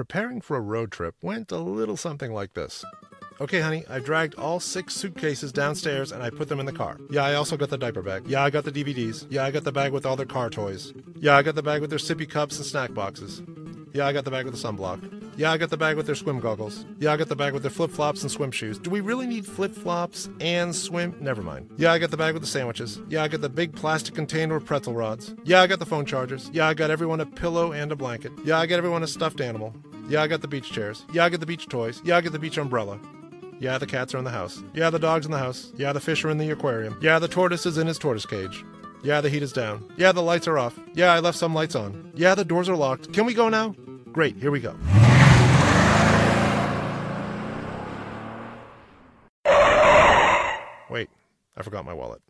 preparing for a road trip went a little something like this. Okay, honey, I dragged all six suitcases downstairs and I put them in the car. Yeah, I also got the diaper bag. Yeah, I got the DVDs. Yeah, I got the bag with all their car toys. Yeah, I got the bag with their sippy cups and snack boxes. Yeah, I got the bag with the sunblock. Yeah, I got the bag with their swim goggles. Yeah, I got the bag with their flip flops and swim shoes. Do we really need flip flops and swim? Never mind. Yeah, I got the bag with the sandwiches. Yeah, I got the big plastic container with pretzel rods. Yeah, I got the phone chargers. Yeah, I got everyone a pillow and a blanket. Yeah, I got everyone a stuffed animal. Yeah, I got the beach chairs. Yeah, I got the beach toys. Yeah, I got the beach umbrella. Yeah, the cats are in the house. Yeah, the dog's in the house. Yeah, the fish are in the aquarium. Yeah, the tortoise is in his tortoise cage. Yeah, the heat is down. Yeah, the lights are off. Yeah, I left some lights on. Yeah, the doors are locked. Can we go now? Great, here we go. Wait, I forgot my wallet.